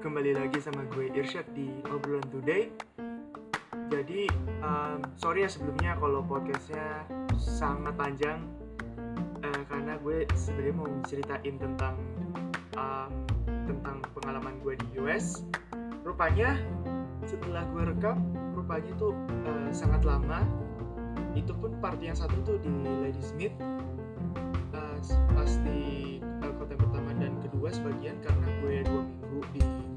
kembali lagi sama gue Irsyad di obrolan today. Jadi um, sorry ya sebelumnya kalau podcastnya sangat panjang uh, karena gue sebenarnya mau ceritain tentang um, tentang pengalaman gue di US. Rupanya setelah gue rekam, rupanya tuh uh, sangat lama. Itu pun part yang satu tuh di Ladysmith uh, pas di uh, kota pertama dan kedua sebagian karena gue dua minggu di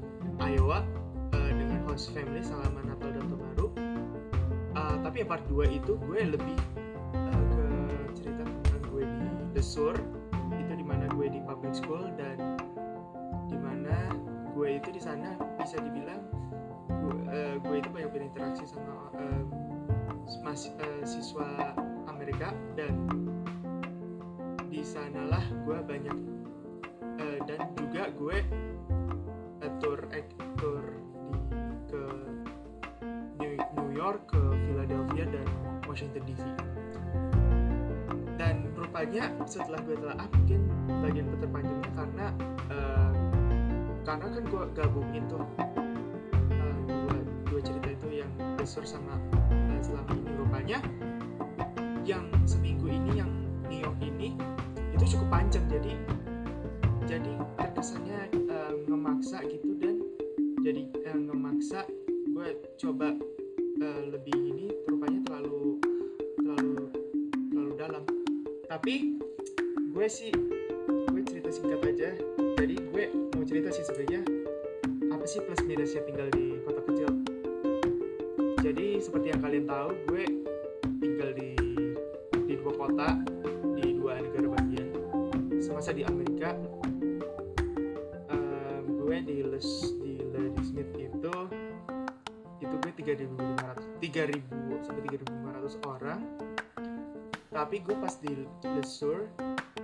Iowa uh, dengan host family selama Natal dan Tahun Baru. Uh, tapi yang part 2 itu gue lebih uh, ke cerita tentang gue di The Sur itu di mana gue di public school dan di mana gue itu di sana bisa dibilang gue, uh, gue itu banyak berinteraksi sama uh, mas, uh, siswa Amerika dan di sanalah gue banyak uh, dan juga gue Washington DC dan rupanya setelah gue telah mungkin bagian terpanjangnya karena uh, karena kan gue gabungin tuh uh, dua, dua cerita itu yang besar sama uh, selama ini. Rupanya yang seminggu ini yang New York ini itu cukup panjang. Jadi jadi terkesannya uh, ngemaksa gitu dan jadi uh, ngemaksa gue coba uh, lebih ini rupanya tapi gue sih gue cerita singkat aja. Jadi gue mau cerita sih sebenarnya apa sih plus minusnya tinggal di kota kecil? Jadi seperti yang kalian tahu gue tinggal di di dua kota di dua negara bagian. Semasa di Amerika um, gue di les di Ladysmith itu itu gue 3.500 3.000 sampai 3.500 orang tapi gue pas di Lesur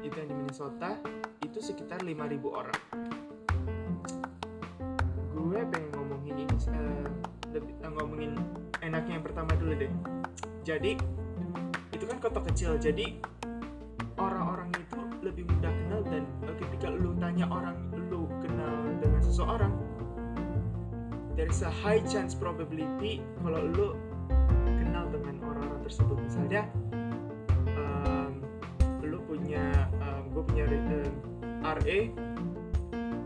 itu yang di Minnesota itu sekitar 5.000 orang. Gue pengen ngomongin ini uh, lebih uh, ngomongin enaknya yang pertama dulu deh. Jadi itu kan kota kecil jadi orang-orang itu lebih mudah kenal dan uh, ketika lu tanya orang lu kenal dengan seseorang there is a high chance probability kalau lu kenal dengan orang-orang tersebut. Misalnya gue punya um, RA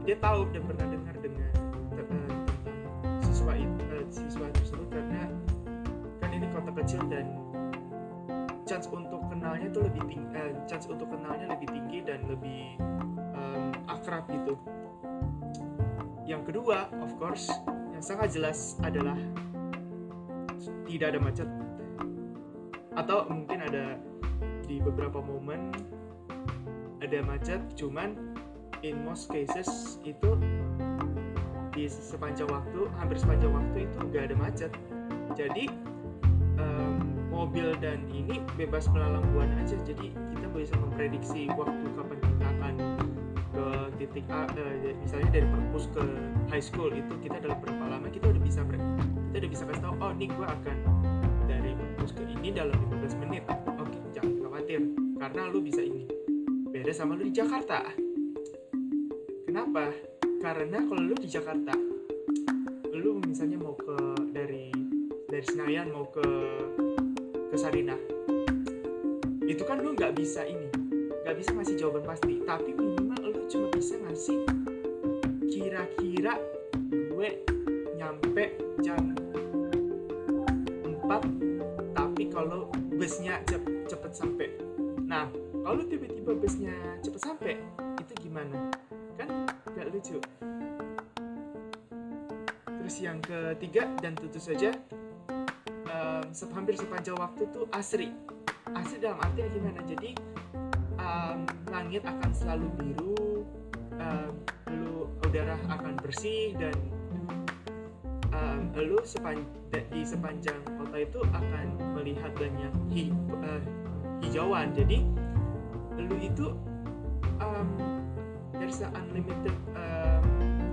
dia tahu dan pernah dengar dengan uh, tentang siswa itu uh, siswa tersebut karena kan ini kota kecil dan chance untuk kenalnya tuh lebih tinggi uh, chance untuk kenalnya lebih tinggi dan lebih um, akrab gitu. Yang kedua of course yang sangat jelas adalah tidak ada macet. Atau mungkin ada di beberapa momen ada macet cuman in most cases itu di sepanjang waktu hampir sepanjang waktu itu gak ada macet. Jadi um, mobil dan ini bebas melalang buana aja. Jadi kita bisa memprediksi waktu kapan kita akan ke titik A uh, misalnya dari perpus ke high school itu kita dalam berapa lama kita udah bisa kita udah bisa kasih tahu oh nih gue akan dari perpus ke ini dalam 15 menit. Oke jangan khawatir karena lu bisa ini beda sama lu di Jakarta. Kenapa? Karena kalau lu di Jakarta lu misalnya mau ke dari dari Senayan mau ke ke Sarinah itu kan lu nggak bisa ini nggak bisa ngasih jawaban pasti. Tapi minimal lu cuma bisa ngasih kira-kira gue nyampe jam 4 tapi kalau busnya nah kalau tiba-tiba busnya cepet sampai itu gimana? Kan nggak lucu. Terus yang ketiga dan tentu saja um, hampir sepanjang waktu tuh asri. Asri dalam arti gimana? Jadi um, langit akan selalu biru um, lu udara akan bersih dan um, lu sepan di sepanjang kota itu akan melihat banyak hi uh, hijauan. Jadi lu itu um, there's a unlimited um,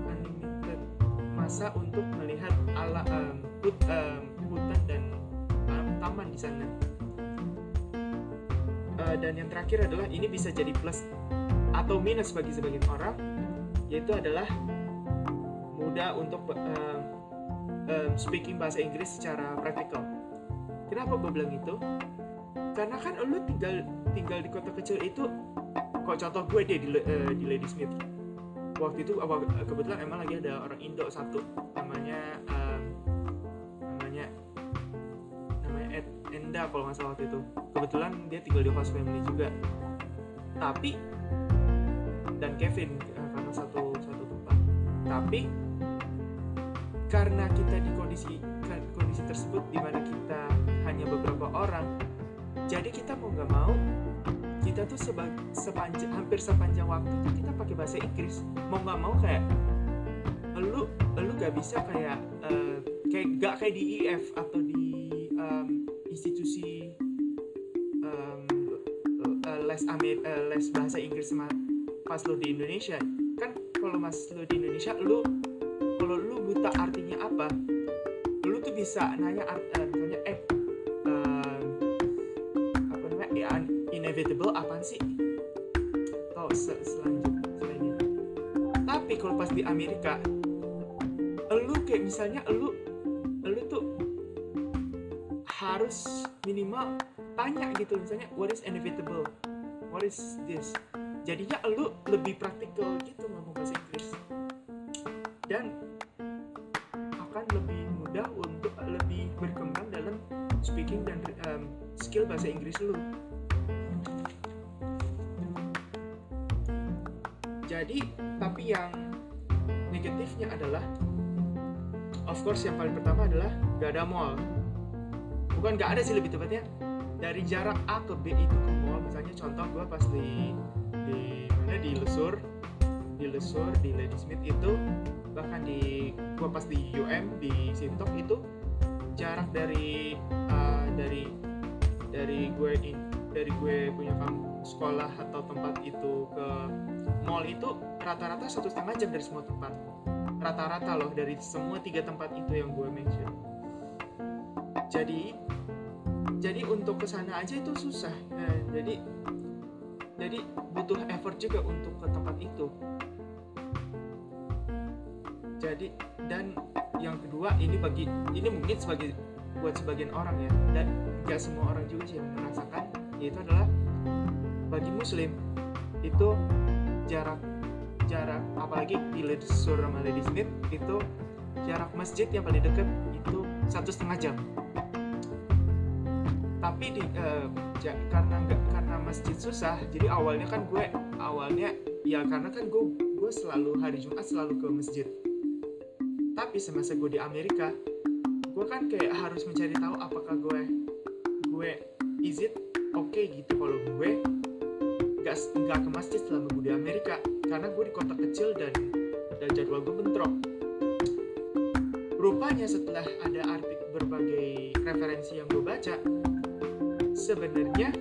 unlimited masa untuk melihat ala um, hut, um, hutan dan um, taman di sana uh, dan yang terakhir adalah ini bisa jadi plus atau minus bagi sebagian orang yaitu adalah mudah untuk um, um, speaking bahasa Inggris secara praktikal. Kenapa gue bilang itu? Karena kan lu tinggal tinggal di kota kecil itu, kok contoh gue deh di, uh, di Ladysmith. Waktu itu kebetulan emang lagi ada orang Indo satu namanya um, namanya namanya Ed, Enda kalau nggak salah waktu itu. Kebetulan dia tinggal di host family juga. Tapi dan Kevin uh, karena satu satu tempat. Tapi karena kita di kondisi kondisi tersebut di mana kita hanya beberapa orang jadi kita mau nggak mau kita tuh seba, sepanjang hampir sepanjang waktu tuh kita pakai bahasa Inggris. Mau nggak mau kayak lu lu gak bisa kayak uh, kayak gak kayak di IF atau di um, institusi um, les Amer, uh, les bahasa Inggris sama pas lu di Indonesia. Kan kalau mas lu di Indonesia lu kalau lu buta artinya apa lu tuh bisa nanya art, eh uh, inevitable apa sih? Atau se selanjutnya. Tapi kalau pas di Amerika lu kayak misalnya lu lu tuh harus minimal tanya gitu misalnya what is inevitable? What is this? Jadinya lu lebih praktikal gitu ngomong bahasa Inggris. Dan akan lebih mudah untuk lebih berkembang dalam speaking dan um, skill bahasa Inggris lu jadi tapi yang negatifnya adalah of course yang paling pertama adalah gak ada mall. Bukan gak ada sih lebih tepatnya dari jarak A ke B itu ke mall. Misalnya contoh gue pas di di mana di Lesur di Lesur di Ladysmith itu bahkan di gua pas di UM di Sintok itu jarak dari uh, dari dari gue in, dari gue punya kampus sekolah atau tempat itu ke mall itu rata-rata satu setengah jam dari semua tempat. Rata-rata loh dari semua tiga tempat itu yang gue mention. Jadi jadi untuk ke sana aja itu susah. Nah, jadi jadi butuh effort juga untuk ke tempat itu. Jadi dan yang kedua ini bagi ini mungkin sebagai buat sebagian orang ya dan gak semua orang juga sih merasakan yaitu adalah bagi muslim itu jarak jarak apalagi di Ledesur sama Ladysmith itu jarak masjid yang paling dekat itu satu setengah jam. Tapi di uh, ja, karena nggak karena masjid susah jadi awalnya kan gue awalnya ya karena kan gue gue selalu hari Jumat selalu ke masjid. Tapi semasa gue di Amerika gue kan kayak harus mencari tahu apakah gue gue is it okay gitu kalau gue nggak nggak ke masjid selama gue di Amerika. Karena gue di kota kecil dan dan jadwal gue bentrok. Rupanya setelah ada artikel berbagai referensi yang gue baca sebenarnya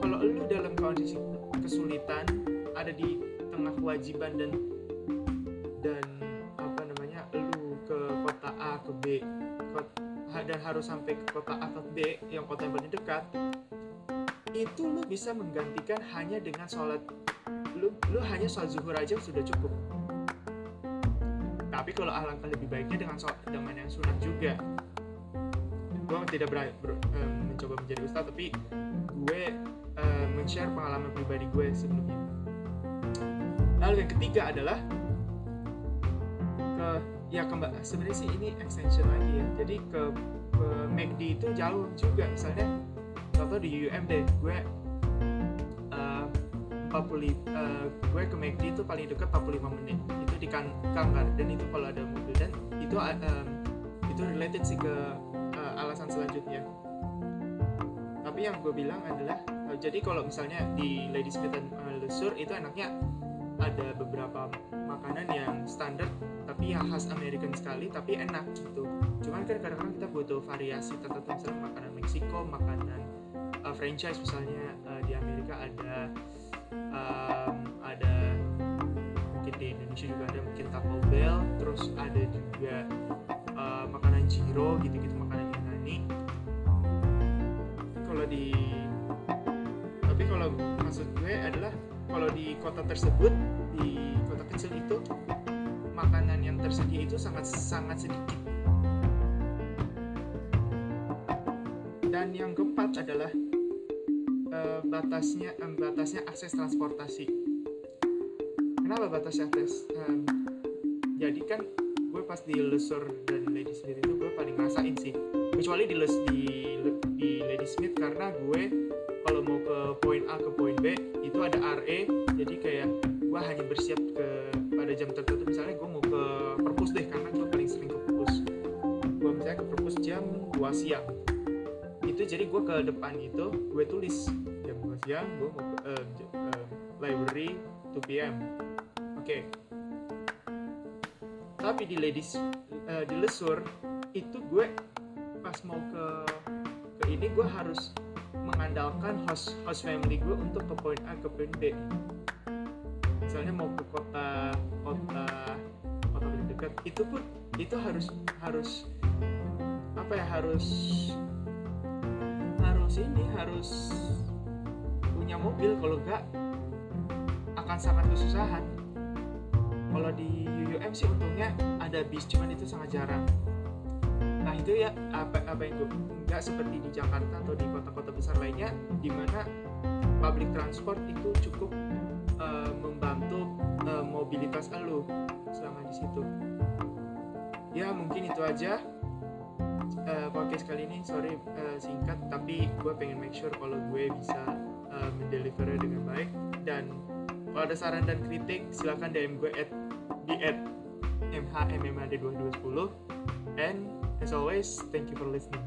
kalau lu dalam kondisi kesulitan ada di tengah kewajiban dan dan apa namanya lu ke kota A ke B dan harus sampai ke kota A ke B yang kota yang paling dekat itu lu bisa menggantikan hanya dengan sholat. Lu lu hanya sholat zuhur aja sudah cukup. Tapi kalau alangkah lebih baiknya dengan sholat dengan yang sunat juga. Gue tidak ber, ber, um, mencoba menjadi ustadz tapi gue uh, men-share pengalaman pribadi gue sebelumnya. Lalu yang ketiga adalah ke ya kembali sebenarnya sih ini extension lagi ya. Jadi ke ke McD itu jauh juga. Misalnya contoh di UM deh gue uh, 40 uh, gue ke McD itu paling dekat 45 menit. Itu di kan dan itu kalau ada mobil. Dan itu um, itu related sih ke uh, alasan selanjutnya. Tapi yang gue bilang adalah uh, jadi kalau misalnya di Ladysmith dan uh, Lesur itu enaknya ada beberapa makanan yang standar tapi yang khas American sekali tapi enak gitu. Cuman kan kadang-kadang kita butuh variasi tertentu misalnya makanan Meksiko makanan uh, franchise misalnya uh, di Amerika ada um, ada mungkin di Indonesia juga ada mungkin Taco Bell terus ada juga uh, makanan Jiro gitu-gitu makanan Yunani. Kalau di tapi kalau maksud gue adalah kalau di kota tersebut di kota kecil itu makanan yang tersedia itu sangat sangat sedikit. Dan yang keempat adalah uh, batasnya um, batasnya akses transportasi. Kenapa batasnya akses? Um, jadi kan gue pas di Lesur dan Lady Smith itu gue paling ngerasain sih. Kecuali di Les di di Lady Smith karena gue kalau mau ke poin A ke poin B itu ada RE jadi kayak gue hanya bersiap ke pada jam tertentu. Misalnya gue mau ke perpus deh karena gue paling sering ke perpus. Gue misalnya ke perpus jam 2 siang. Itu jadi gue ke depan itu gue tulis jam 2 siang gue mau uh, uh, library 2 pm oke. Okay. tapi di ladies uh, di lesur itu gue pas mau ke ke ini gue harus mengandalkan host host family gue untuk ke poin A ke poin B. Misalnya mau ke kota kota kota dekat itu pun itu harus harus apa ya harus harus ini harus punya mobil kalau enggak akan sangat kesusahan. Kalau di UUM sih untungnya ada bis cuman itu sangat jarang. Nah itu ya apa apa yang gue nggak seperti di Jakarta atau di kota-kota besar lainnya di mana public transport itu cukup uh, membantu uh, mobilitas lo selama di situ. Ya mungkin itu aja uh, podcast kali ini. Sorry uh, singkat tapi gue pengen make sure kalau gue bisa uh, mendelivernya dengan baik. Dan kalau ada saran dan kritik silahkan DM gue at di at mhmmad2210 and as always thank you for listening